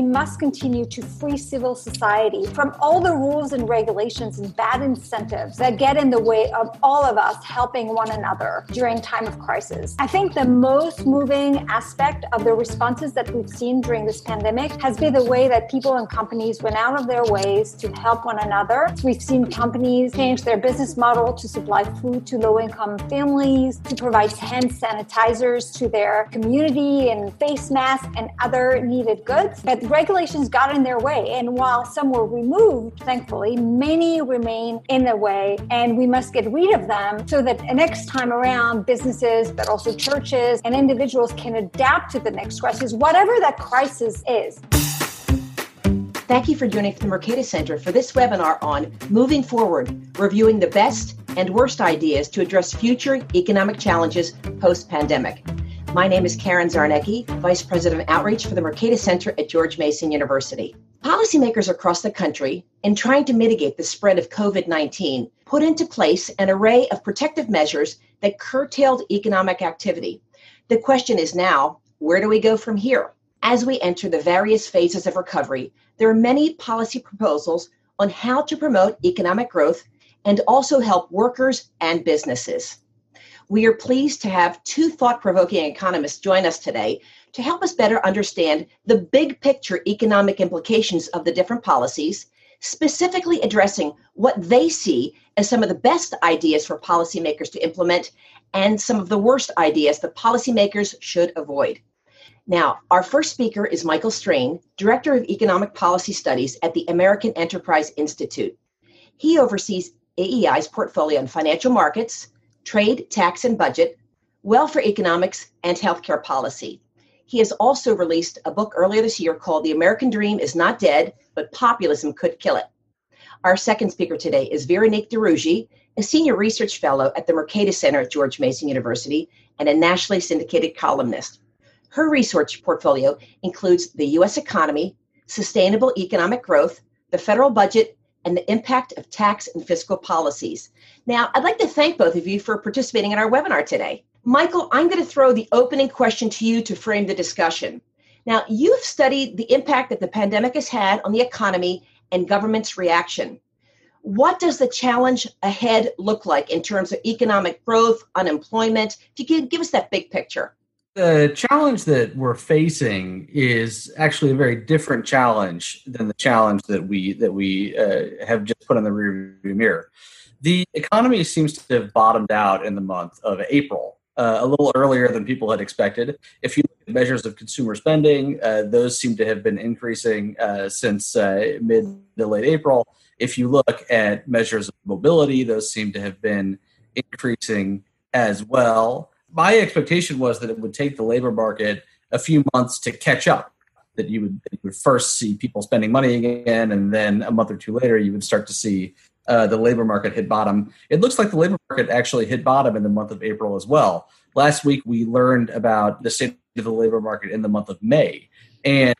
we must continue to free civil society from all the rules and regulations and bad incentives that get in the way of all of us helping one another during time of crisis. I think the most moving aspect of the responses that we've seen during this pandemic has been the way that people and companies went out of their ways to help one another. We've seen companies change their business model to supply food to low income families, to provide hand sanitizers to their community and face masks and other needed goods. But regulations got in their way. And while some were removed, thankfully, many remain in the way. And we must get rid of them so that next time around, businesses, but also churches and individuals can adapt to the next crisis, whatever that crisis is. Thank you for joining the Mercatus Center for this webinar on Moving Forward, reviewing the best and worst ideas to address future economic challenges post pandemic. My name is Karen Zarnecki, Vice President of Outreach for the Mercatus Center at George Mason University. Policymakers across the country, in trying to mitigate the spread of COVID 19, put into place an array of protective measures that curtailed economic activity. The question is now where do we go from here? As we enter the various phases of recovery, there are many policy proposals on how to promote economic growth and also help workers and businesses. We are pleased to have two thought provoking economists join us today to help us better understand the big picture economic implications of the different policies, specifically addressing what they see as some of the best ideas for policymakers to implement and some of the worst ideas that policymakers should avoid. Now, our first speaker is Michael Strain, Director of Economic Policy Studies at the American Enterprise Institute. He oversees AEI's portfolio in financial markets, trade, tax and budget, welfare economics, and healthcare policy. He has also released a book earlier this year called The American Dream is Not Dead, but Populism Could Kill It. Our second speaker today is Veronique de a senior research fellow at the Mercatus Center at George Mason University and a nationally syndicated columnist. Her research portfolio includes the U.S. economy, sustainable economic growth, the federal budget, and the impact of tax and fiscal policies. Now, I'd like to thank both of you for participating in our webinar today. Michael, I'm going to throw the opening question to you to frame the discussion. Now, you've studied the impact that the pandemic has had on the economy and government's reaction. What does the challenge ahead look like in terms of economic growth, unemployment? If you give us that big picture. The challenge that we're facing is actually a very different challenge than the challenge that we that we uh, have just put in the rearview mirror. The economy seems to have bottomed out in the month of April, uh, a little earlier than people had expected. If you look at measures of consumer spending, uh, those seem to have been increasing uh, since uh, mid to late April. If you look at measures of mobility, those seem to have been increasing as well. My expectation was that it would take the labor market a few months to catch up. That you would, you would first see people spending money again, and then a month or two later, you would start to see uh, the labor market hit bottom. It looks like the labor market actually hit bottom in the month of April as well. Last week, we learned about the state of the labor market in the month of May. And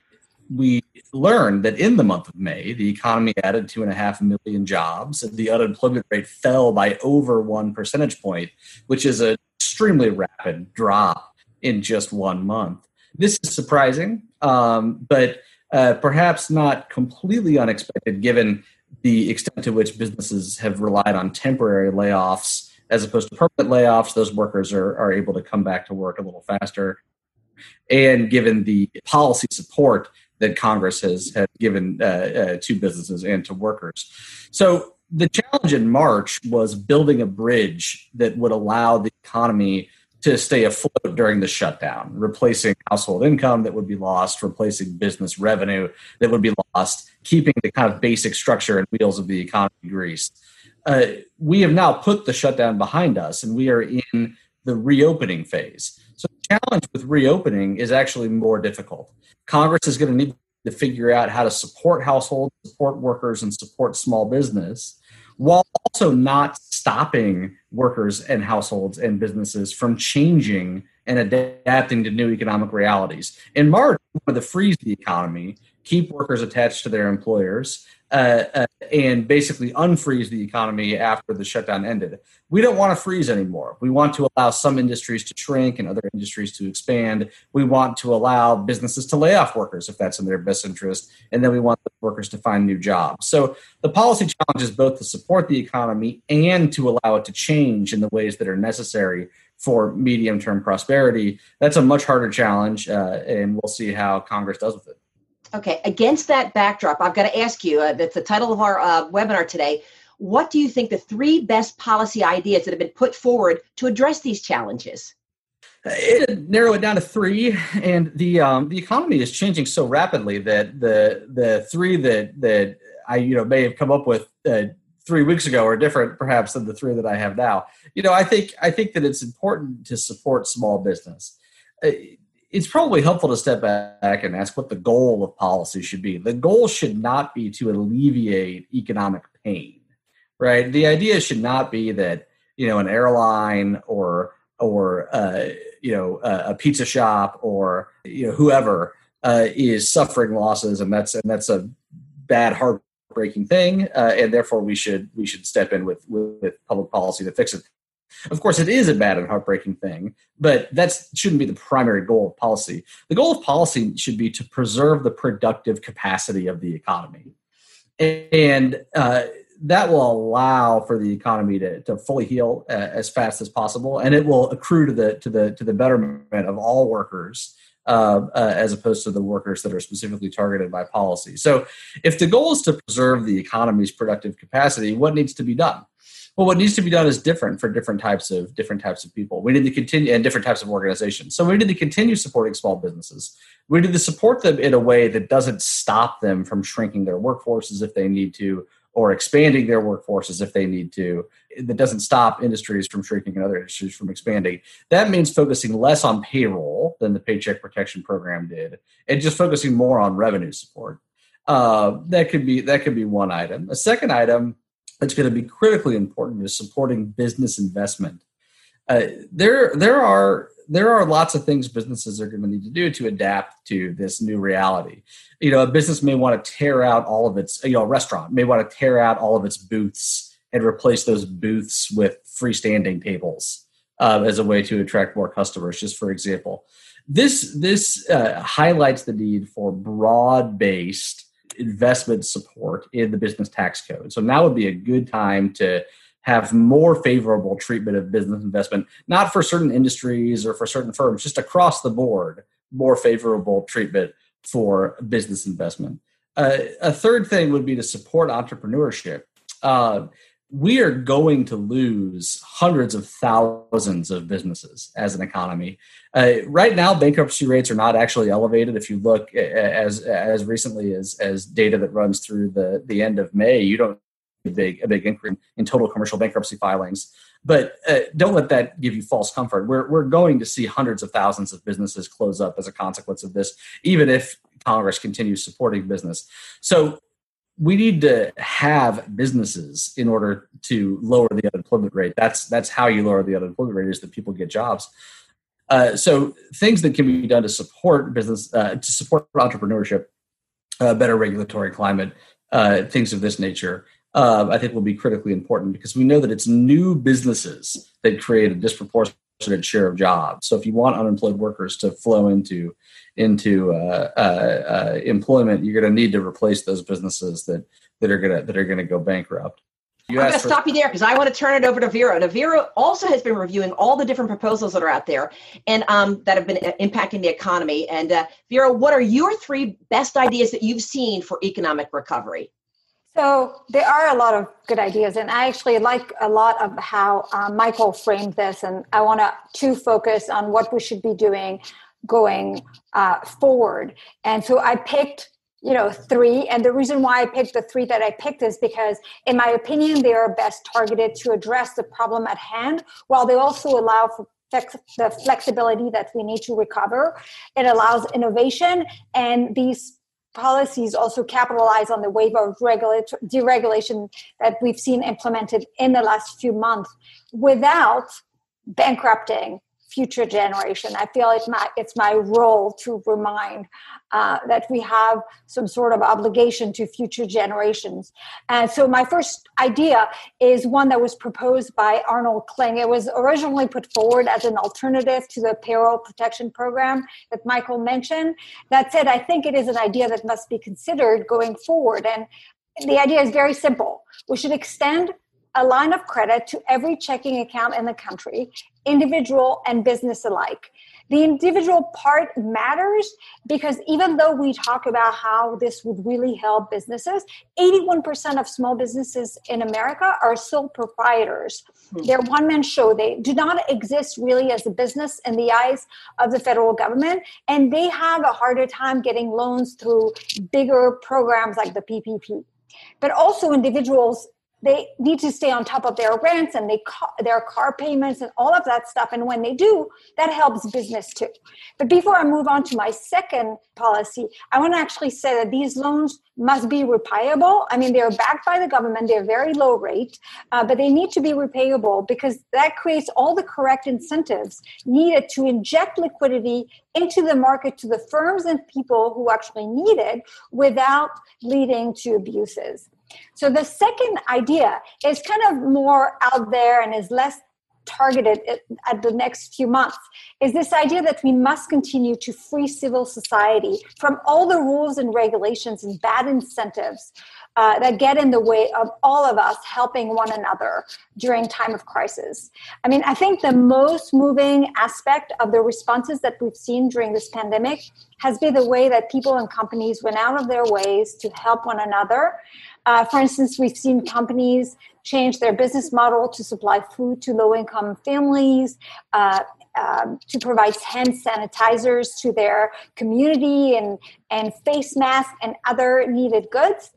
we learned that in the month of May, the economy added two and a half million jobs. And the unemployment rate fell by over one percentage point, which is an extremely rapid drop in just one month. This is surprising, um, but uh, perhaps not completely unexpected given the extent to which businesses have relied on temporary layoffs as opposed to permanent layoffs, those workers are, are able to come back to work a little faster. And given the policy support that Congress has, has given uh, uh, to businesses and to workers. So the challenge in March was building a bridge that would allow the economy to stay afloat during the shutdown, replacing household income that would be lost, replacing business revenue that would be lost, keeping the kind of basic structure and wheels of the economy greased. Uh, we have now put the shutdown behind us and we are in the reopening phase. So the challenge with reopening is actually more difficult. Congress is going to need to figure out how to support households, support workers, and support small business while also not stopping workers and households and businesses from changing and adapting to new economic realities. In March, with the freeze the economy, keep workers attached to their employers, uh, uh, and basically unfreeze the economy after the shutdown ended. We don't want to freeze anymore. We want to allow some industries to shrink and other industries to expand. We want to allow businesses to lay off workers if that's in their best interest, and then we want the workers to find new jobs. So the policy challenge is both to support the economy and to allow it to change in the ways that are necessary for medium term prosperity. That's a much harder challenge, uh, and we'll see how Congress does with it. Okay, against that backdrop, I've got to ask you uh, that's the title of our uh, webinar today. What do you think the three best policy ideas that have been put forward to address these challenges? It, narrow it down to three, and the um, the economy is changing so rapidly that the the three that that I you know may have come up with uh, three weeks ago are different perhaps than the three that I have now. You know, I think I think that it's important to support small business. Uh, it's probably helpful to step back and ask what the goal of policy should be. The goal should not be to alleviate economic pain, right? The idea should not be that you know an airline or or uh, you know a, pizza shop or you know whoever uh, is suffering losses, and that's and that's a bad heartbreaking thing, uh, and therefore we should we should step in with with public policy to fix it. Of course, it is a bad and heartbreaking thing, but that shouldn't be the primary goal of policy. The goal of policy should be to preserve the productive capacity of the economy. And uh, that will allow for the economy to, to fully heal uh, as fast as possible, and it will accrue to the to the to the betterment of all workers, uh, uh, as opposed to the workers that are specifically targeted by policy. So, if the goal is to preserve the economy's productive capacity, what needs to be done? well what needs to be done is different for different types of different types of people we need to continue and different types of organizations so we need to continue supporting small businesses we need to support them in a way that doesn't stop them from shrinking their workforces if they need to or expanding their workforces if they need to that doesn't stop industries from shrinking and other industries from expanding. That means focusing less on payroll than the paycheck protection program did and just focusing more on revenue support. Uh, that could be that could be one item. A second item that's going to be critically important is supporting business investment. Uh, there, there are there are lots of things businesses are going to need to do to adapt to this new reality. You know, a business may want to tear out all of its, you know, a restaurant may want to tear out all of its booths and replace those booths with freestanding tables uh, as a way to attract more customers. Just for example, this this uh, highlights the need for broad based investment support in the business tax code. So now would be a good time to have more favorable treatment of business investment, not for certain industries or for certain firms, just across the board, more favorable treatment for business investment. Uh, a third thing would be to support entrepreneurship. Uh, we are going to lose hundreds of thousands of businesses as an economy. Uh, right now, bankruptcy rates are not actually elevated. If you look as as recently as as data that runs through the the end of May, you don't big a big increase in total commercial bankruptcy filings. But uh, don't let that give you false comfort. We're we're going to see hundreds of thousands of businesses close up as a consequence of this, even if Congress continues supporting business. So we need to have businesses in order to lower the unemployment rate. That's that's how you lower the unemployment rate is that people get jobs. Uh, so things that can be done to support business, uh, to support entrepreneurship, uh, better regulatory climate, uh, things of this nature, uh, I think will be critically important because we know that it's new businesses that create a disproportionate share of jobs. So if you want unemployed workers to flow into into uh, uh, uh, employment, you're going to need to replace those businesses that that are going to that are going to go bankrupt. You I'm going to stop you there because I want to turn it over to Vera. Now, Vera also has been reviewing all the different proposals that are out there and um, that have been uh, impacting the economy. And uh, Vera, what are your three best ideas that you've seen for economic recovery? So there are a lot of good ideas, and I actually like a lot of how uh, Michael framed this. And I want to focus on what we should be doing going uh, forward. And so I picked, you know, three. And the reason why I picked the three that I picked is because, in my opinion, they are best targeted to address the problem at hand, while they also allow for the flexibility that we need to recover. It allows innovation, and these policies also capitalize on the wave of deregulation that we've seen implemented in the last few months without bankrupting future generation. I feel it's my it's my role to remind uh, that we have some sort of obligation to future generations. And so my first idea is one that was proposed by Arnold Kling. It was originally put forward as an alternative to the payroll protection program that Michael mentioned. That said, I think it is an idea that must be considered going forward. And the idea is very simple. We should extend a line of credit to every checking account in the country, individual and business alike. The individual part matters because even though we talk about how this would really help businesses, 81% of small businesses in America are sole proprietors. Hmm. They're one man show. They do not exist really as a business in the eyes of the federal government, and they have a harder time getting loans through bigger programs like the PPP. But also, individuals they need to stay on top of their rents and they their car payments and all of that stuff. And when they do that helps business too. But before i move on to my second policy i want to actually say that these loans must be repayable. I mean they're backed by the government they're very low rate uh, but they need to be repayable because that creates all the correct incentives needed to inject liquidity into the market to the firms and people who actually need it without leading to abuses so the second idea is kind of more out there and is less targeted at the next few months is this idea that we must continue to free civil society from all the rules and regulations and bad incentives uh, that get in the way of all of us helping one another during time of crisis. I mean i think the most moving aspect of the responses that we've seen during this pandemic has been the way that people and companies went out of their ways to help one another uh, for instance, we've seen companies change their business model to supply food to low income families, uh, um, to provide hand sanitizers to their community and, and face masks and other needed goods.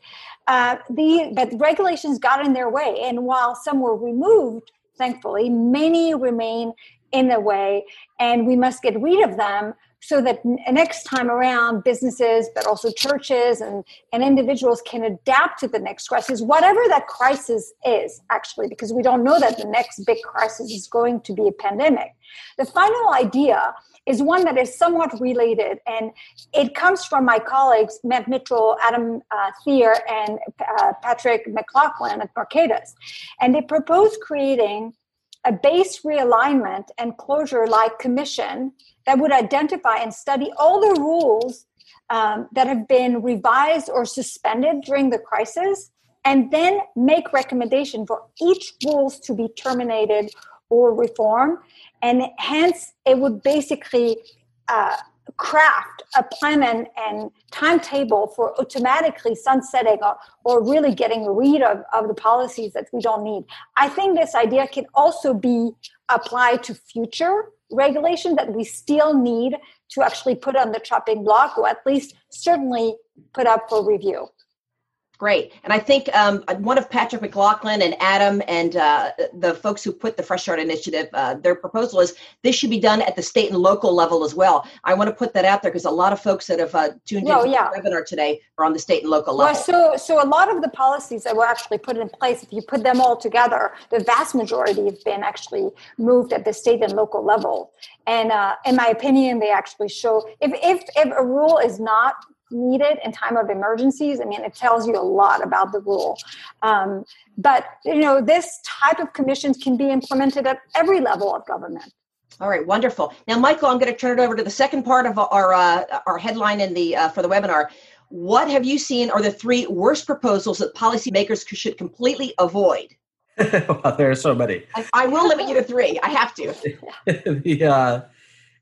Uh, the, but regulations got in their way. And while some were removed, thankfully, many remain in the way, and we must get rid of them so that next time around businesses but also churches and, and individuals can adapt to the next crisis whatever that crisis is actually because we don't know that the next big crisis is going to be a pandemic. The final idea is one that is somewhat related and it comes from my colleagues matt mitchell adam uh, Thierer, and uh, patrick mclaughlin at mercatus and they propose creating a base realignment and closure like commission that would identify and study all the rules um, that have been revised or suspended during the crisis and then make recommendation for each rules to be terminated or reformed and hence it would basically uh, craft a plan and, and, timetable for automatically sunsetting or, or really getting rid of, of the policies that we don't need. I think this idea can also be applied to future regulation that we still need to actually put on the chopping block or at least certainly put up for review. Great. And I think um, one of Patrick McLaughlin and Adam and uh, the folks who put the Fresh Start Initiative, uh, their proposal is this should be done at the state and local level as well. I want to put that out there because a lot of folks that have uh, tuned oh, into yeah. the webinar today are on the state and local level. Well, so, so a lot of the policies that were actually put in place, if you put them all together, the vast majority have been actually moved at the state and local level. And uh, in my opinion, they actually show if, if, if a rule is not needed in time of emergencies i mean it tells you a lot about the rule um, but you know this type of commissions can be implemented at every level of government all right, wonderful. Now, Michael, I'm going to turn it over to the second part of our uh, our headline in the uh, for the webinar. What have you seen are the three worst proposals that policymakers should completely avoid? well, there are so many. I, I, will limit you to three. I have to. the uh,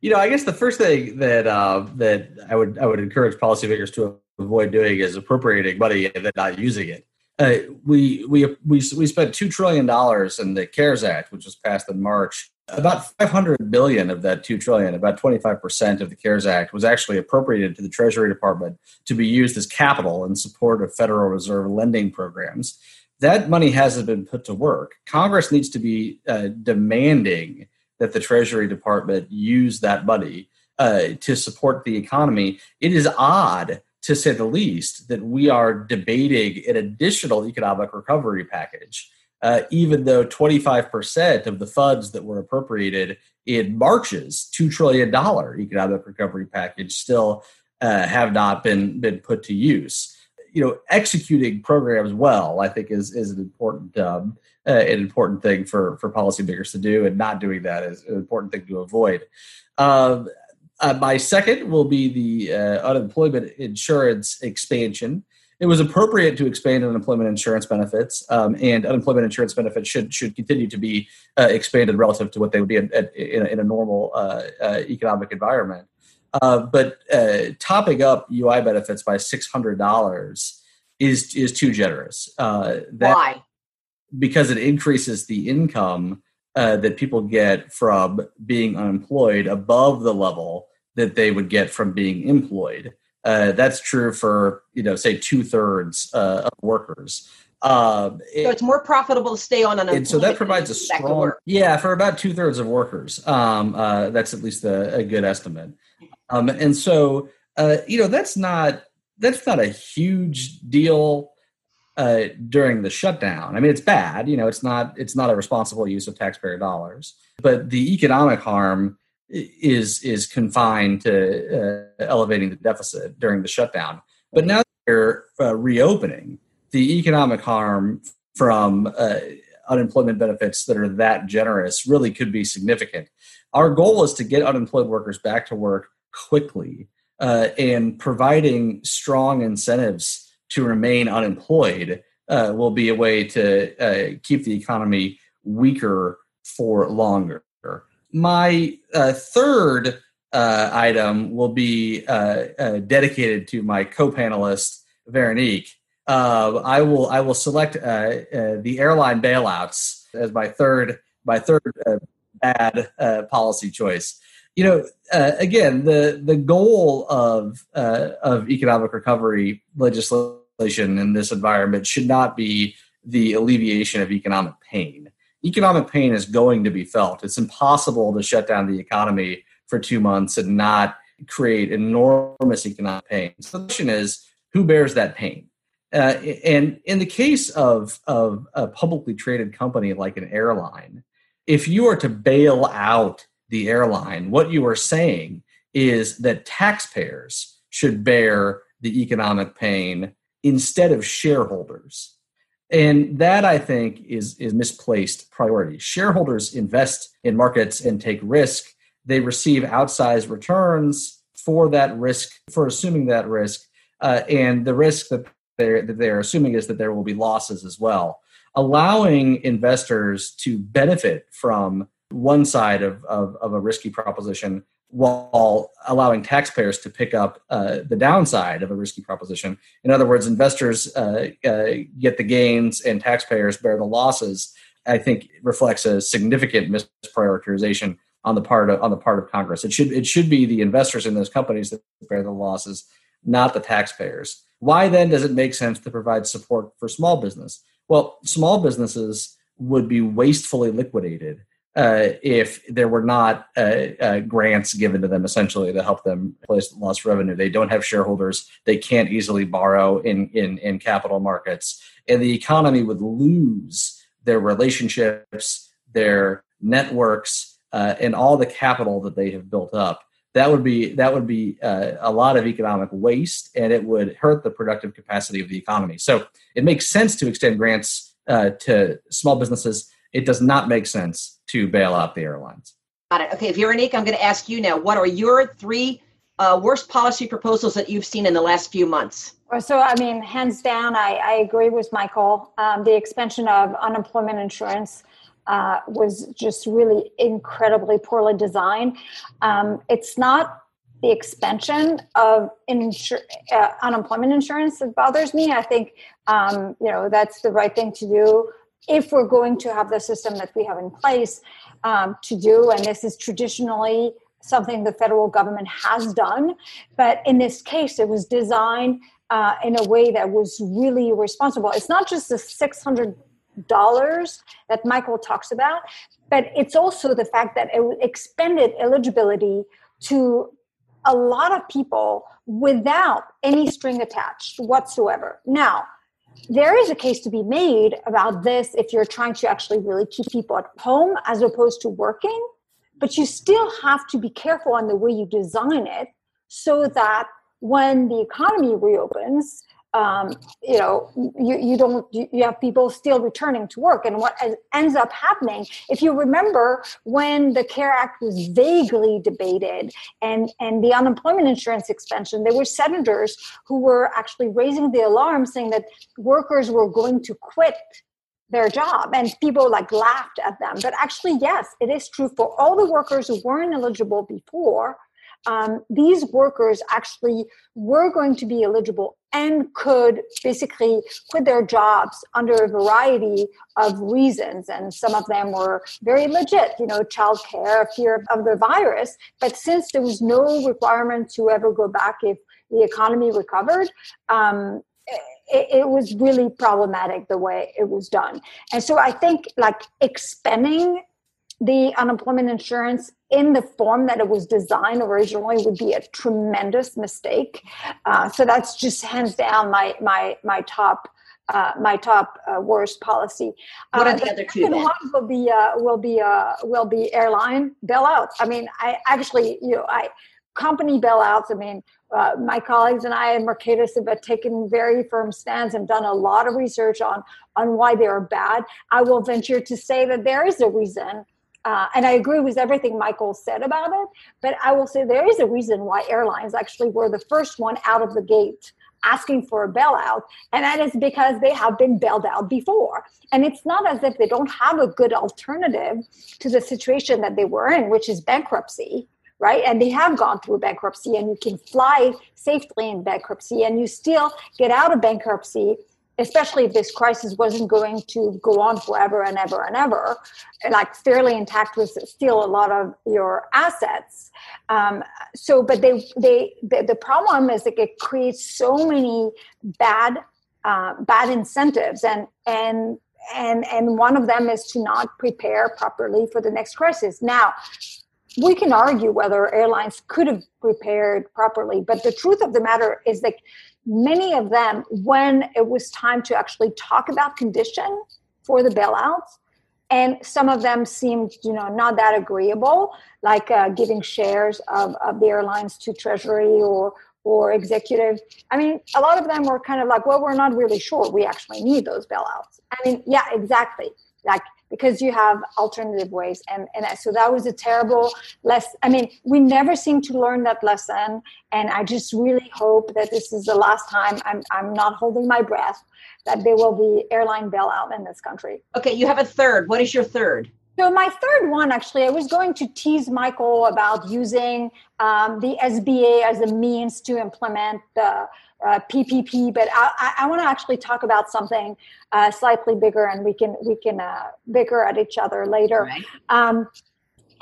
you know, I guess the first thing that uh, that I would I would encourage policymakers to avoid doing is appropriating money and then not using it. Uh, we we we we spent two trillion dollars in the CARES Act, which was passed in March. About 500 billion of that 2 trillion, about 25% of the CARES Act was actually appropriated to the Treasury Department to be used as capital in support of Federal Reserve lending programs. That money hasn't been put to work. Congress needs to be uh, demanding that the Treasury Department use that money uh, to support the economy. It is odd, to say the least, that we are debating an additional economic recovery package, uh, even though 25% of the funds that were appropriated in March's two trillion dollar economic recovery package still uh, have not been been put to use. You know, executing programs well, I think, is is an important um, uh, an important thing for for policymakers to do, and not doing that is an important thing to avoid. Um, uh, my second will be the uh, unemployment insurance expansion. It was appropriate to expand unemployment insurance benefits, um, and unemployment insurance benefits should should continue to be uh, expanded relative to what they would be in, in, a, in a, normal uh, uh, economic environment. But topping up UI benefits by six hundred dollars is is too generous. That, Why? Because it increases the income that people get from being unemployed above the level that they would get from being employed. Uh, that's true for you know say two thirds uh, of workers. Uh, so it's more profitable to stay on unemployment. And so that provides a strong, yeah, for about two thirds of workers. Um, uh, that's at least a, a good estimate. Um, and so uh, you know that's not that's not a huge deal uh, during the shutdown. I mean, it's bad. You know, it's not it's not a responsible use of taxpayer dollars, but the economic harm is is confined to uh, elevating the deficit during the shutdown. But now they're uh, reopening, the economic harm from uh, unemployment benefits that are that generous really could be significant. Our goal is to get unemployed workers back to work quickly, uh, and providing strong incentives to remain unemployed uh, will be a way to uh, keep the economy weaker for longer my uh, third uh, item will be uh, uh dedicated to my co-panelist Veronique. Uh, I will I will select uh, the airline bailouts as my third my third bad policy choice. You know, again, the the goal of of economic recovery legislation in this environment should not be the alleviation of economic pain economic pain is going to be felt. It's impossible to shut down the economy for two months and not create enormous economic pain. So the question is, who bears that pain? Uh, and in the case of, of a publicly traded company like an airline, if you are to bail out the airline, what you are saying is that taxpayers should bear the economic pain instead of shareholders. And that I think is is misplaced priority. Shareholders invest in markets and take risk. They receive outsized returns for that risk, for assuming that risk, uh, and the risk that they're that they're assuming is that there will be losses as well. Allowing investors to benefit from one side of, of, of a risky proposition while allowing taxpayers to pick up uh, the downside of a risky proposition. In other words, investors uh, uh, get the gains and taxpayers bear the losses. I think reflects a significant misprioritization on the part of on the part of Congress. It should it should be the investors in those companies that bear the losses, not the taxpayers. Why then does it make sense to provide support for small business? Well, small businesses would be wastefully liquidated uh, if there were not uh, uh, grants given to them essentially to help them replace lost revenue. They don't have shareholders. They can't easily borrow in, in, in capital markets. And the economy would lose their relationships, their networks, uh, and all the capital that they have built up. That would be that would be uh, a lot of economic waste, and it would hurt the productive capacity of the economy. So it makes sense to extend grants uh, to small businesses it does not make sense to bail out the airlines. Got it. Okay, if you're Veronique, I'm going to ask you now. What are your three uh, worst policy proposals that you've seen in the last few months? So, I mean, hands down, I, I agree with Michael. Um, the expansion of unemployment insurance uh, was just really incredibly poorly designed. Um, it's not the expansion of insur- uh, unemployment insurance that bothers me. I think um, you know that's the right thing to do if we're going to have the system that we have in place um, to do, and this is traditionally something the federal government has done, but in this case, it was designed uh, in a way that was really responsible. It's not just the six hundred dollars that Michael talks about, but it's also the fact that it expanded eligibility to a lot of people without any string attached whatsoever. Now, there is a case to be made about this if you're trying to actually really keep people at home as opposed to working but you still have to be careful on the way you design it so that when the economy reopens, um, you know, you, you don't, you have people still returning to work. And what ends up happening, if you remember when the CARE Act was vaguely debated and, and the unemployment insurance expansion, there were senators who were actually raising the alarm saying that workers were going to quit their job and people like laughed at them but actually yes it is true for all the workers who weren't eligible before um, these workers actually were going to be eligible and could basically quit their jobs under a variety of reasons. And some of them were very legit, you know, childcare, fear of the virus. But since there was no requirement to ever go back if the economy recovered, um, it, it, was really problematic the way it was done. And so I think like expanding the unemployment insurance in the form that it was designed originally would be a tremendous mistake. Uh, so that's just hands down my my my top uh, my top uh, worst policy. What are uh, the, the other two? Then? One will be uh, will be uh, will be airline bailouts. I mean, I actually you know I company bailouts. I mean, uh, my colleagues and I and Mercatus have taken very firm stands and done a lot of research on on why they are bad. I will venture to say that there is a reason uh, and I agree with everything Michael said about it, but I will say there is a reason why airlines actually were the first one out of the gate asking for a bailout, and that is because they have been bailed out before. And it's not as if they don't have a good alternative to the situation that they were in, which is bankruptcy. Right. And they have gone through bankruptcy, and you can fly safely in bankruptcy, and you still get out of bankruptcy especially if this crisis wasn't going to go on forever and ever and ever, like fairly intact with still a lot of your assets. Um, so, but they, they, the, the problem is that it creates so many bad, uh, bad incentives, and and and and one of them is to not prepare properly for the next crisis. Now, we can argue whether airlines could have prepared properly, but the truth of the matter is that many of them, when it was time to actually talk about condition for the bailouts, and some of them seemed, you know, not that agreeable, like uh, giving shares of, of the airlines to Treasury or or executive. I mean, a lot of them were kind of like, well, we're not really sure we actually need those bailouts. I mean, yeah, exactly. Like because you have alternative ways. And and so that was a terrible lesson i mean we never seem to learn that lesson. And i just really hope that this is the last time i'm i'm not holding my breath that there will be airline bailout in this country. Okay you have a third. What is your third? So my third one, actually, I was going to tease Michael about using um, the SBA as a means to implement the uh, PPP, but I, I want to actually talk about something uh, slightly bigger, and we can we can uh, bicker at each other later. Right. Um,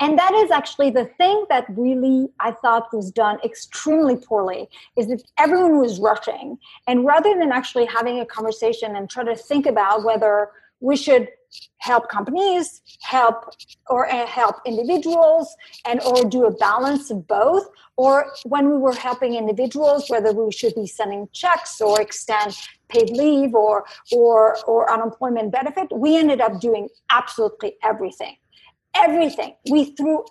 and that is actually the thing that really I thought was done extremely poorly is that everyone was rushing, and rather than actually having a conversation and try to think about whether we should help companies help or uh, help individuals and or do a balance of both or when we were helping individuals whether we should be sending checks or extend paid leave or or or unemployment benefit we ended up doing absolutely everything. Everything. We threw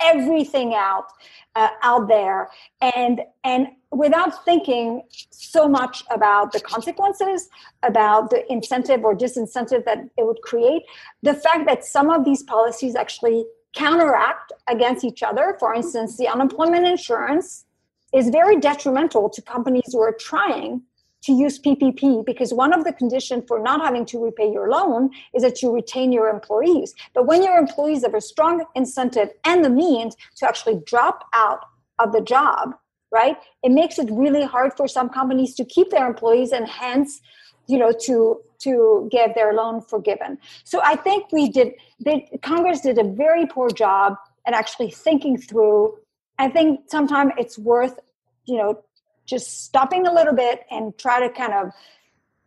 everything out uh, out there. And and without thinking so much about the consequences about the incentive or disincentive that it would create the fact that some of these policies actually counteract against each other for instance the unemployment insurance is very detrimental to companies who are trying to use PPP because one of the conditions for not having to repay your loan is that you retain your employees. But when your employees have a strong incentive and the means to actually drop out of the job, right, it makes it really hard for some companies to keep their employees and hence, you know, to to get their loan forgiven. So I think we did. They, Congress did a very poor job at actually thinking through. I think sometimes it's worth, you know, just stopping a little bit and try to kind of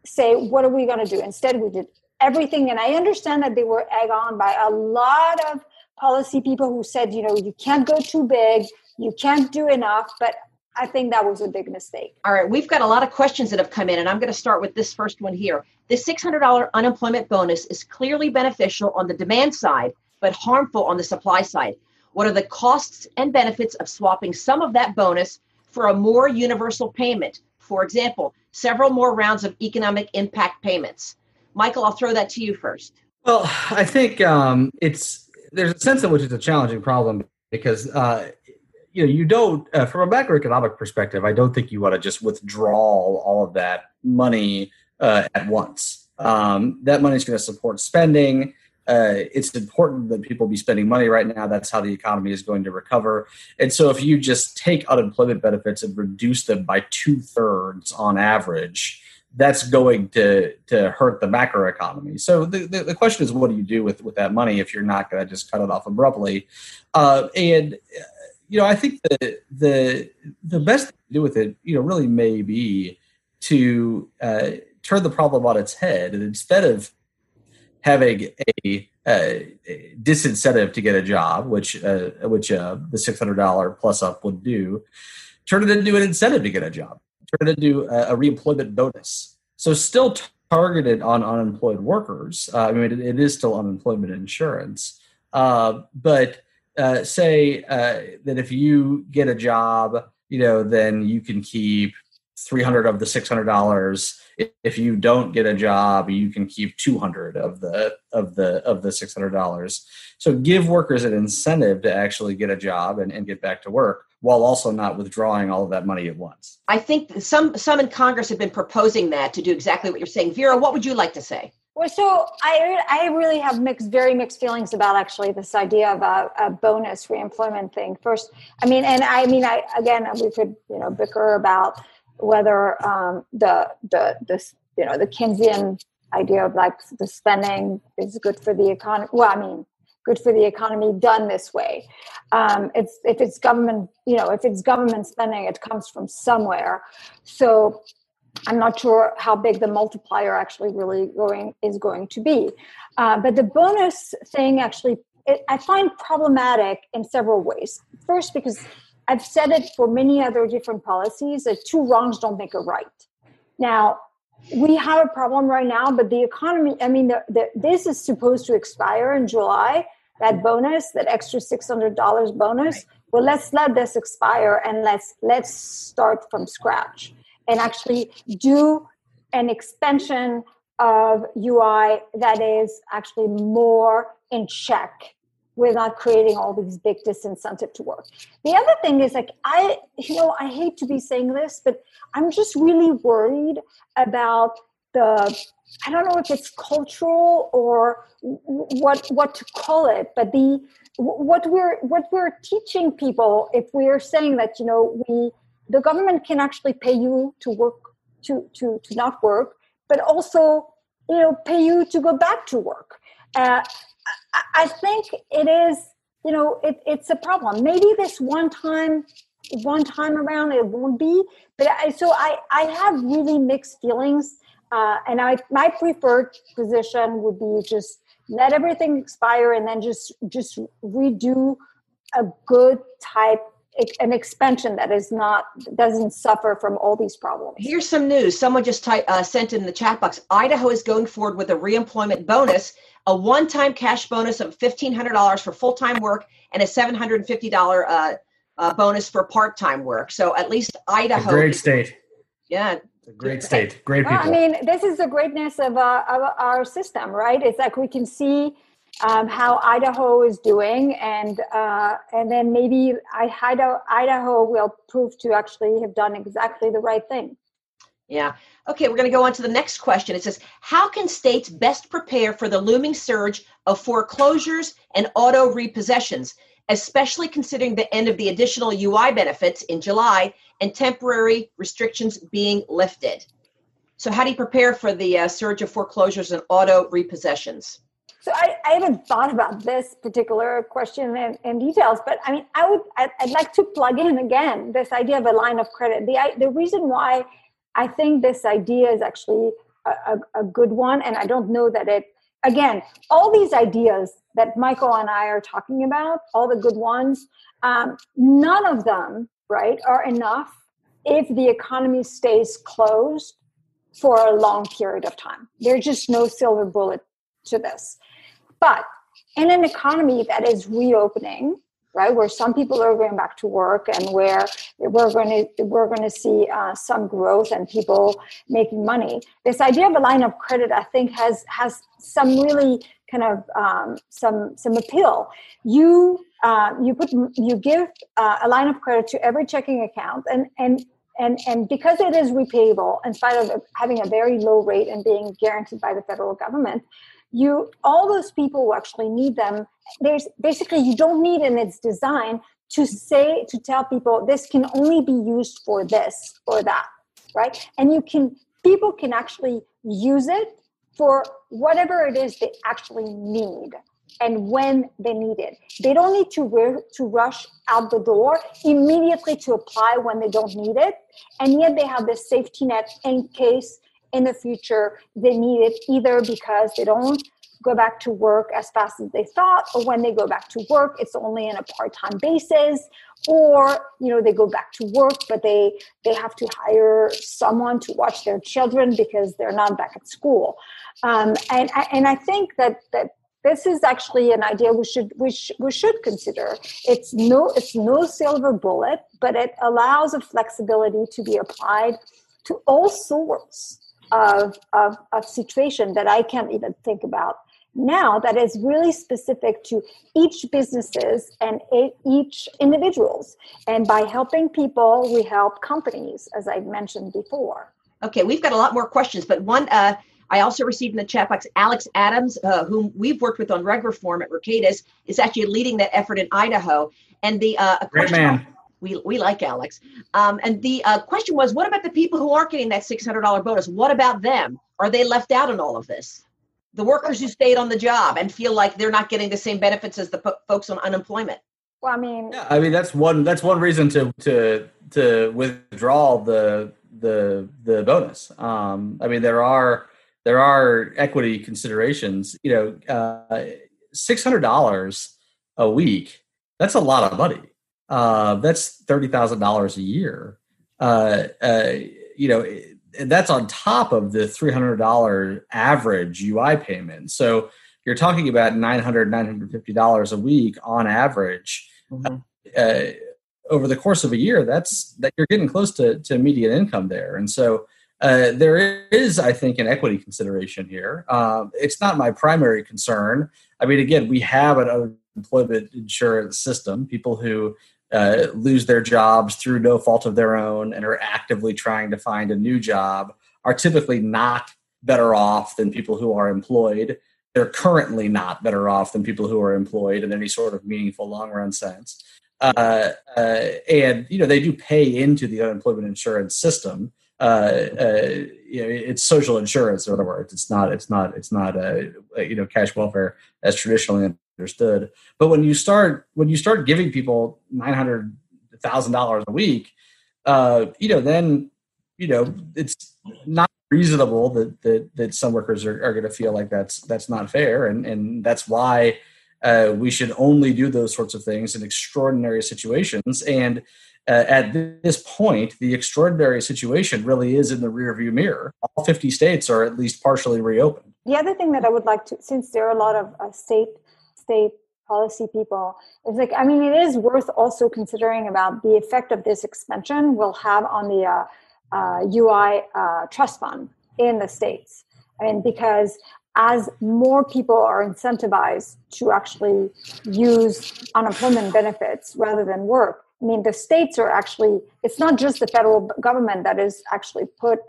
say, what are we going to do? Instead, we did everything. And I understand that they were egg on by a lot of policy people who said, you know, you can't go too big, you can't do enough. But I think that was a big mistake. All right, we've got a lot of questions that have come in, and I'm going to start with this first one here. The $600 unemployment bonus is clearly beneficial on the demand side, but harmful on the supply side. What are the costs and benefits of swapping some of that bonus for a more universal payment? For example, several more rounds of economic impact payments. Michael, I'll throw that to you first. Well, I think um, it's there's a sense in which it's a challenging problem because uh, you know you don't uh, from a macroeconomic perspective. I don't think you want to just withdraw all of that money uh, at once. Um, that money is going to support spending. Uh, it's important that people be spending money right now. That's how the economy is going to recover. And so, if you just take unemployment benefits and reduce them by two thirds on average, that's going to to hurt the macroeconomy. So the, the, the, question is, what do you do with with that money if you're not going to just cut it off abruptly? Uh, and uh, you know, I think the the the best thing to do with it, you know, really may be to uh, turn the problem on its head, and instead of having a, a, disincentive to get a job, which uh, which uh, the six hundred dollar plus up would do, turn it into an incentive to get a job. Turn it into a, a reemployment bonus. So still targeted on unemployed workers. Uh, I mean, it, it is still unemployment insurance, uh, but uh, say uh, that if you get a job, you know, then you can keep 300 of the $600 if you don't get a job you can keep 200 of the of the of the $600 so give workers an incentive to actually get a job and, and get back to work while also not withdrawing all of that money at once. I think some some in congress have been proposing that to do exactly what you're saying. Vera what would you like to say? Well, so I I really have mixed, very mixed feelings about actually this idea of a, a, bonus reemployment thing. First, I mean, and I mean, I again, we could you know bicker about whether um, the the this you know the Keynesian idea of like the spending is good for the economy. Well, I mean, good for the economy done this way. Um, it's if it's government, you know, if it's government spending, it comes from somewhere. So I'm not sure how big the multiplier actually really going is going to be. Uh, but the bonus thing actually, I find problematic in several ways. First, because I've said it for many other different policies that two wrongs don't make a right. Now, we have a problem right now, but the economy, I mean, the, the, this is supposed to expire in July, that bonus, that extra $600 bonus. Right. Well, let's let this expire and let's let's start from scratch and actually do an expansion of UI that is actually more in check we're not creating all these big disincentive to work. The other thing is like I, you know, I hate to be saying this, but I'm just really worried about the I don't know if it's cultural or what what to call it, but the what we're what we're teaching people if we're saying that you know we the government can actually pay you to work to to to not work, but also you know pay you to go back to work. Uh, I think it is, you know, it, it's a problem. Maybe this one time, one time around, it won't be. But I, so I, I have really mixed feelings. Uh, and I, my preferred position would be just let everything expire and then just, just redo a good type an expansion that is not doesn't suffer from all these problems. Here's some news. Someone just type, uh, sent in the chat box. Idaho is going forward with a reemployment bonus, a one-time cash bonus of $1,500 for full-time work, and a $750 uh, uh, bonus for part-time work. So at least Idaho. A great state. Yeah. A great state. Great people. Well, I mean, this is the greatness of, uh, of our system, right? It's like we can see um, how Idaho is doing, and uh, and then maybe Idaho, Idaho will prove to actually have done exactly the right thing. Yeah. Okay, we're going to go on to the next question. It says, How can states best prepare for the looming surge of foreclosures and auto repossessions, especially considering the end of the additional UI benefits in July and temporary restrictions being lifted? So, how do you prepare for the uh, surge of foreclosures and auto repossessions? So I, I, haven't thought about this particular question in, details, but I mean, I would, I'd, I'd, like to plug in again this idea of a line of credit. The, the reason why I think this idea is actually a, a, a good one, and I don't know that it, again, all these ideas that Michael and I are talking about, all the good ones, um, none of them, right, are enough if the economy stays closed for a long period of time. There's just no silver bullet to this. But in an economy that is reopening, right? Where some people are going back to work and where we're going to we're going to see uh, some growth and people making money. This idea of a line of credit, I think, has has some really kind of um, some some appeal. You uh, you put you give uh, a line of credit to every checking account, and and and and because it is repayable, in spite of having a very low rate and being guaranteed by the federal government, you all those people who actually need them there's basically you don't need in its design to say to tell people this can only be used for this or that right? And you can people can actually use it for whatever it is they actually need and when they need it. They don't need to to rush out the door immediately to apply when they don't need it and yet they have this safety net in case in the future they need it either because they don't go back to work as fast as they thought or when they go back to work it's only in a part-time basis or you know they go back to work but they they have to hire someone to watch their children because they're not back at school. Um, and and i think that that this is actually an idea we should we, sh- we should consider. It's no it's no silver bullet but it allows a flexibility to be applied to all sorts of, of, of situation that I can't even think about now that is really specific to each businesses and each individuals. And by helping people we help companies as i mentioned before. Okay we've got a lot more questions but one uh, i also received in the chat box alex adams uh, whom we've worked with on reg reform at Mercatus, is actually leading that effort in idaho. And the uh, Great man. We, we like Alex. Um, and the uh, question was, what about the people who aren't getting that $600 bonus? What about them? Are they left out in all of this? the workers who stayed on the job and feel like they're not getting the same benefits as the po- folks on unemployment. Well, I mean, yeah, I mean that's one that's one reason to to to withdraw the the the bonus. Um, I mean there are there are equity considerations. You know, uh, six hundred dollars a week. That's a lot of money. Uh, that's thirty thousand dollars a year. Uh, uh you know, and that's on top of the $300 average UI payment. So you're talking about $900, $950 a week on average. Mm-hmm. Uh, over the course of a year, that's that you're getting close to, to median income there. And so uh, there is, I think, an equity consideration here. Um, it's not my primary concern. I mean, again, we have an unemployment insurance system. People who uh, lose their jobs through no fault of their own and are actively trying to find a new job are typically not better off than people who are employed. They're currently not better off than people who are employed in any sort of meaningful long run sense. Uh, uh, and you know they do pay into the unemployment insurance system. Uh, uh, you know, it's social insurance, in other words. It's not. It's not. It's not a, a you know cash welfare as traditionally understood. But when you start when you start giving people nine hundred thousand dollars a week, uh, you know, then you know it's not reasonable that that, that some workers are, are going to feel like that's that's not fair, and and that's why uh, we should only do those sorts of things in extraordinary situations. And uh, at this point, the extraordinary situation really is in the rearview mirror. All 50 states are at least partially reopened. The other thing that I would like to, since there are a lot of uh, state state policy people is like i mean it is worth also considering about the effect of this expansion will have on the uh, uh, ui uh, trust fund in the states. I mean because as more people are incentivized to actually use unemployment benefits rather than work i mean the states are actually it's not just the federal government that is actually put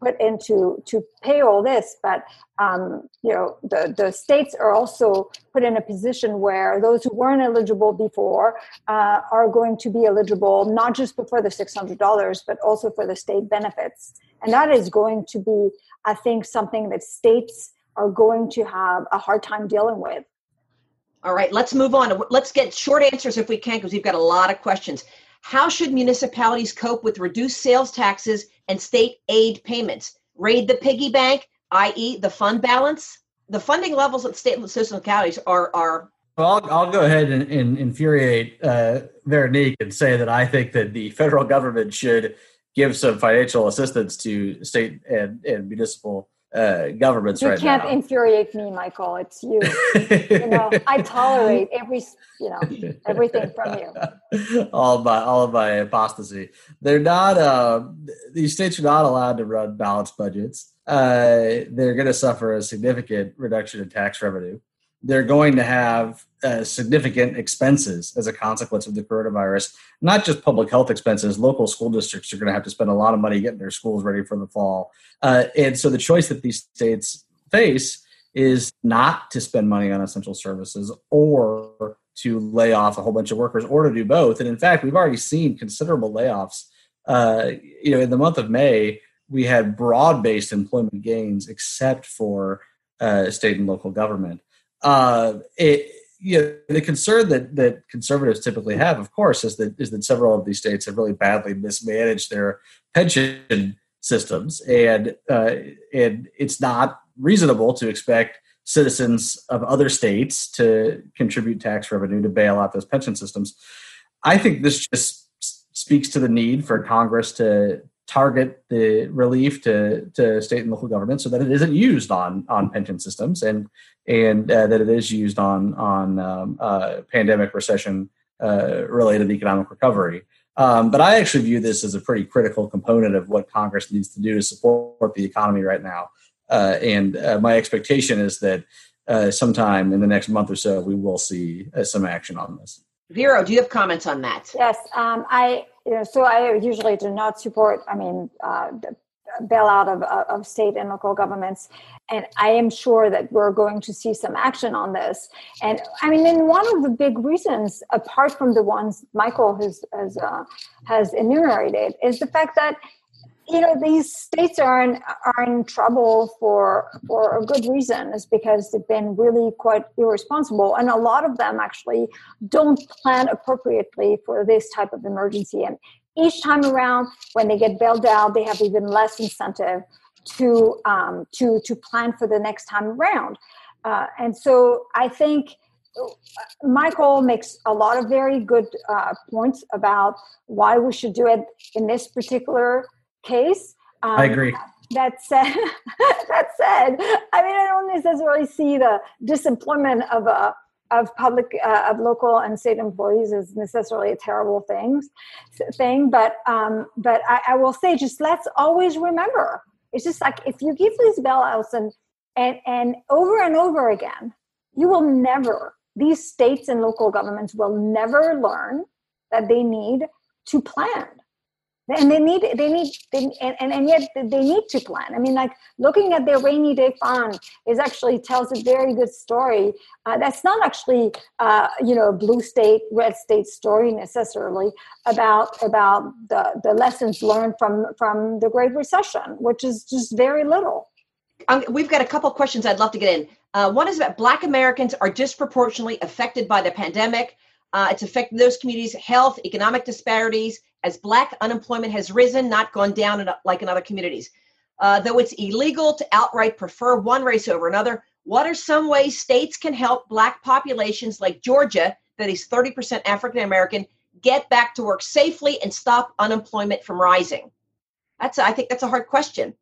put into to pay all this but um, you know the, the states are also put in a position where those who weren't eligible before uh, are going to be eligible not just for the $600 but also for the state benefits. And that is going to be i think something that states are going to have a hard time dealing with. All right let's move on. Let's get short answers if we can because we've got a lot of questions how should municipalities cope with reduced sales taxes and state aid payments? Raid the piggy bank, i.e., the fund balance? The funding levels at state and localities are are well, I'll, I'll, go ahead and, and infuriate uh, Veronique and say that I think that the federal government should give some financial assistance to state and, and municipal uh, governments right you right can't now. infuriate me, Michael. It's you. you know, I tolerate every, you know, everything from you. all my all of my apostasy. They're not. Uh, these states are not allowed to run balanced budgets. Uh, they're going to suffer a significant reduction in tax revenue. They're going to have uh, significant expenses as a consequence of the coronavirus. Not just public health expenses. Local school districts are going to have to spend a lot of money getting their schools ready for the fall. Uh, and so the choice that these states face is not to spend money on essential services or to lay off a whole bunch of workers or to do both. And in fact, we've already seen considerable layoffs. Uh, you know, in the month of May, we had broad-based employment gains, except for uh, state and local government. Uh, it, you know, the concern that that conservatives typically have, of course, is that is that several of these states have really badly mismanaged their pension systems, and uh, and it's not reasonable to expect citizens of other states to contribute tax revenue to bail out those pension systems. I think this just speaks to the need for Congress to target the relief to, to state and local governments so that it isn't used on on pension systems and and uh, that it is used on on um, uh, pandemic recession uh, related economic recovery. Um, but I actually view this as a pretty critical component of what Congress needs to do to support the economy right now. Uh, and uh, my expectation is that uh, sometime in the next month or so, we will see some action on this. Vero, do you have comments on that? Yes, um, I. Know, so I usually do not support. I mean, uh, the bailout of, of state and local governments, and I am sure that we're going to see some action on this. And I mean, and one of the big reasons, apart from the ones Michael has has, uh, has enumerated, is the fact that you know these states are in are in trouble for for a good reason is because they've been really quite irresponsible. And a lot of them actually don't plan appropriately for this type of emergency. And each time around when they get bailed out they have even less incentive to um, to to plan for the next time around. Uh, and so i think uh, Michael makes a lot of very good uh, points about why we should do it in this particular case. Um, I agree. That said, that said, I mean, I don't necessarily see the disemployment of a of public uh, of local and state employees is necessarily a terrible thing thing but um but I, I, will say just let's always remember it's just like if you give these bailouts and and and over and over again you will never these states and local governments will never learn that they need to plan and they need they need they, and, and yet they need to plan. I mean like looking at their rainy day fund is actually tells a very good story. Uh, that's not actually uh, you know blue state red state story necessarily about about the the lessons learned from from the great recession which is just very little. Um, we've got a couple questions i'd love to get in. Uh, one is that black americans are disproportionately affected by the pandemic uh, it's affecting those communities health economic disparities as black unemployment has risen, not gone down in, like in other communities. Uh, though it's illegal to outright prefer one race over another, what are some ways states can help black populations like Georgia, that is 30% African American, get back to work safely and stop unemployment from rising? That's, I think that's a hard question.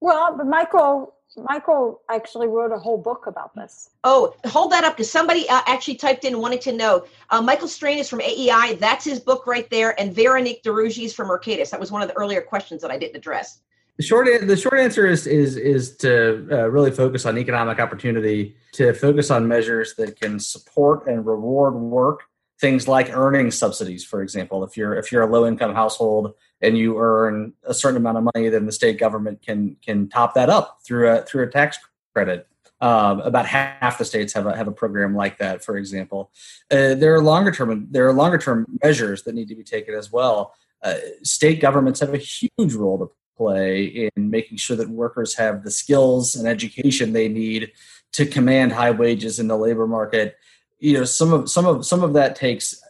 Well, Michael, Michael actually wrote a whole book about this. Oh, hold that up because somebody uh, actually typed in wanting to know. Uh, Michael Strain is from AEI. That's his book right there. And Veronique de Rugy is from Mercatus. That was one of the earlier questions that I didn't address. The short the short answer is is is to uh, really focus on economic opportunity, to focus on measures that can support and reward work. Things like earning subsidies, for example. If you're if you're a low income household and you earn a certain amount of money, then the state government can can top that up through a through a tax credit. Um, about half the states have a have a program like that. For example, uh, there are longer term there are longer term measures that need to be taken as well. Uh, state governments have a huge role to play in making sure that workers have the skills and education they need to command high wages in the labor market. You know, some of some of some of that takes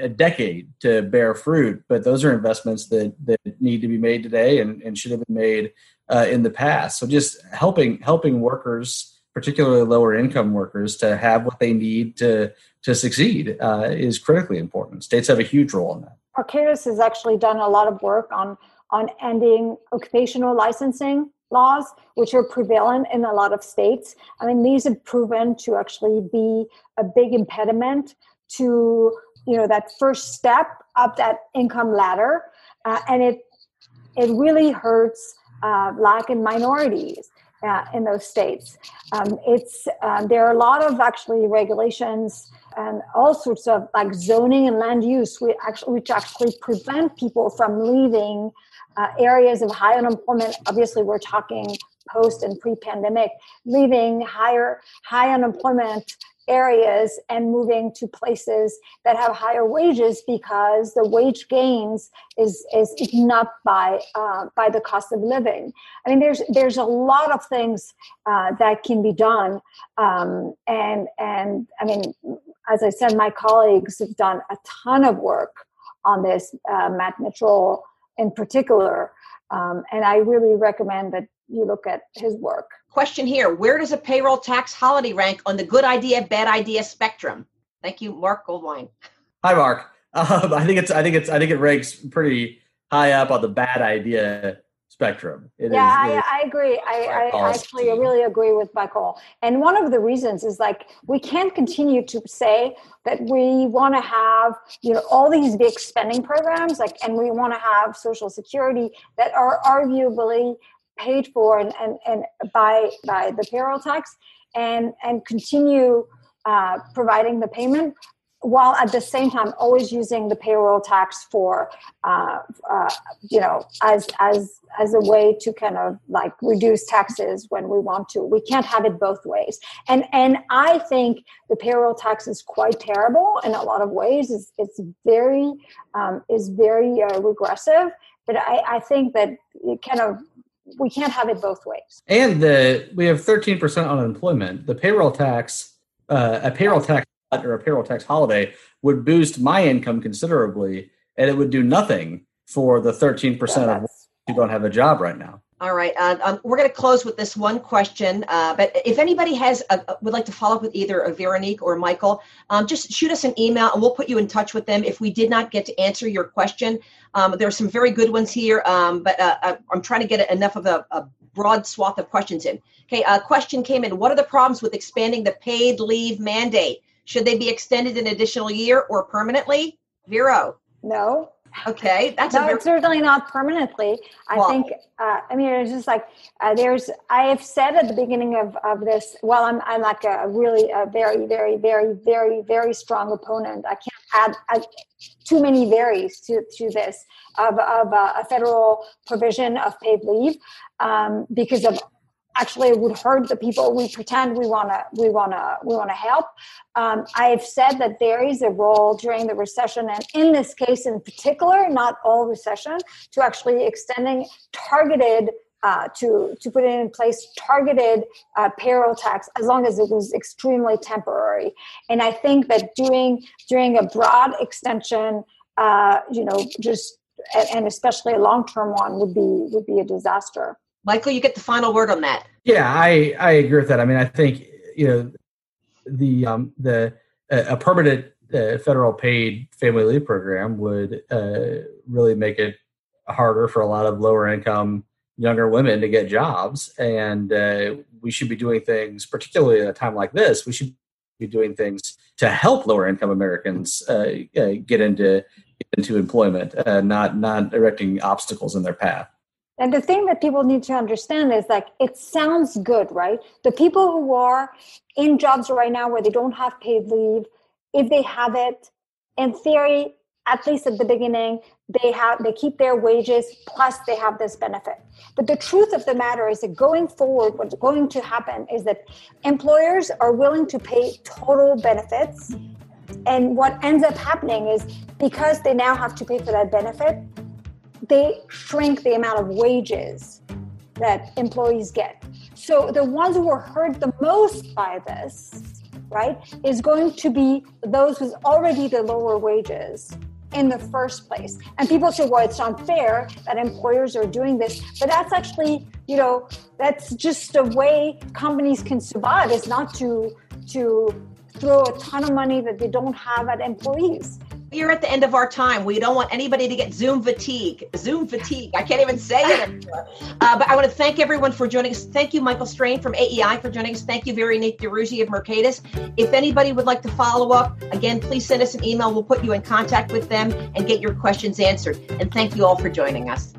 a decade to bear fruit, but those are investments that that need to be made today and, and should have been made uh, in the past. So just helping helping workers, particularly lower income workers, to have what they need to to succeed uh, is critically important. States have a huge role in that. Mercatus has actually done a lot of work on on ending occupational licensing laws, which are prevalent in a lot of states. I mean, these have proven to actually be a big impediment to you know that first step up that income ladder, uh, and it it really hurts uh, black and minorities. Uh, in those states, um, it's uh, there are a lot of actually regulations and all sorts of like zoning and land use, which actually, which actually prevent people from leaving uh, areas of high unemployment. Obviously, we're talking post and pre-pandemic, leaving higher high unemployment areas and moving to places that have higher wages because the wage gains is is eaten up by uh, by the cost of living. I mean, there's there's a lot of things uh, that can be done, um, and and I mean, as I said, my colleagues have done a ton of work on this. Uh, Matt Mitchell in particular. Um, and I really recommend that you look at his work. Question here Where does a payroll tax holiday rank on the good idea, bad idea spectrum? Thank you, Mark Goldwine. Hi, Mark. Um, I think it's I think it's I think it ranks pretty high up on the bad idea spectrum. It yeah, is, I, I, agree. I, I actually really agree with Michael. And one of the reasons is like we can't continue to say that we want to have you know all these big spending programs, like, and we want to have Social Security that are arguably paid for and, and, and by by the payroll tax, and and continue uh, providing the payment while at the same time always using the payroll tax for uh, uh, you know as as as a way to kind of like reduce taxes when we want to. We can't have it both ways. And and i think the payroll tax is quite terrible in a lot of ways. It's, it's very um, is very uh, regressive. But I, I think that it kind of we can't have it both ways and the we have 13% unemployment the payroll tax uh, a payroll tax or a payroll tax holiday would boost my income considerably, and it would do nothing for the 13% yeah, of who don't have a job right now. All right, uh, um, we're going to close with this one question. Uh, but if anybody has a, would like to follow up with either a Veronique or Michael, um, just shoot us an email and we'll put you in touch with them. If we did not get to answer your question, um, there are some very good ones here, um, but uh, uh I'm trying to get enough of a, a broad swath of questions in. Okay, a question came in. What are the problems with expanding the paid leave mandate? Should they be extended an additional year or permanently? Vero. No. Okay, that's no, very- certainly not permanently. I well, think. Uh, I mean, it's just like uh, there's. I have said at the beginning of, of this. Well, I'm I'm like a really a very very very very very strong opponent. I can't add, add too many varies to to this of of uh, a federal provision of paid leave um, because of actually it would hurt the people. We pretend we want to we want to we want to help. Um, i've said that there is a role during the recession and in this case in particular not all recession to actually extending targeted uh, to to put in place targeted uh, payroll tax as long as it was extremely temporary. And i think that doing doing a broad extension uh, you know just and especially a long-term one would be would be a disaster Michael, you get the final word on that. Yeah, I, I agree with that. I mean, I think you know the um, the uh, a permanent uh, federal paid family leave program would uh, really make it harder for a lot of lower income younger women to get jobs, and uh, we should be doing things, particularly at a time like this. We should be doing things to help lower income Americans uh, uh, get into into employment, not not erecting obstacles in their path. And the thing that people need to understand is like it sounds good, right? The people who are in jobs right now where they don't have paid leave, if they have it, in theory, at least at the beginning, they have they keep their wages plus they have this benefit. But the truth of the matter is that going forward, what's going to happen is that employers are willing to pay total benefits. And what ends up happening is because they now have to pay for that benefit, they shrink the amount of wages that employees get. So the ones who are hurt the most by this, right, is going to be those with already the lower wages in the first place. And people say, well, it's unfair that employers are doing this. But that's actually, you know, that's just a way companies can survive is not to to throw a ton of money that they don't have at employees We're at the end of our time. We don't want anybody to get Zoom fatigue. Zoom fatigue. I can't even say it anymore. Uh, but I want to thank everyone for joining us. Thank you, Michael Strain from AEI for joining us. Thank you, very Veronique de Rugy of Mercatus. If anybody would like to follow up, again, please send us an email. We'll put you in contact with them and get your questions answered. And thank you all for joining us.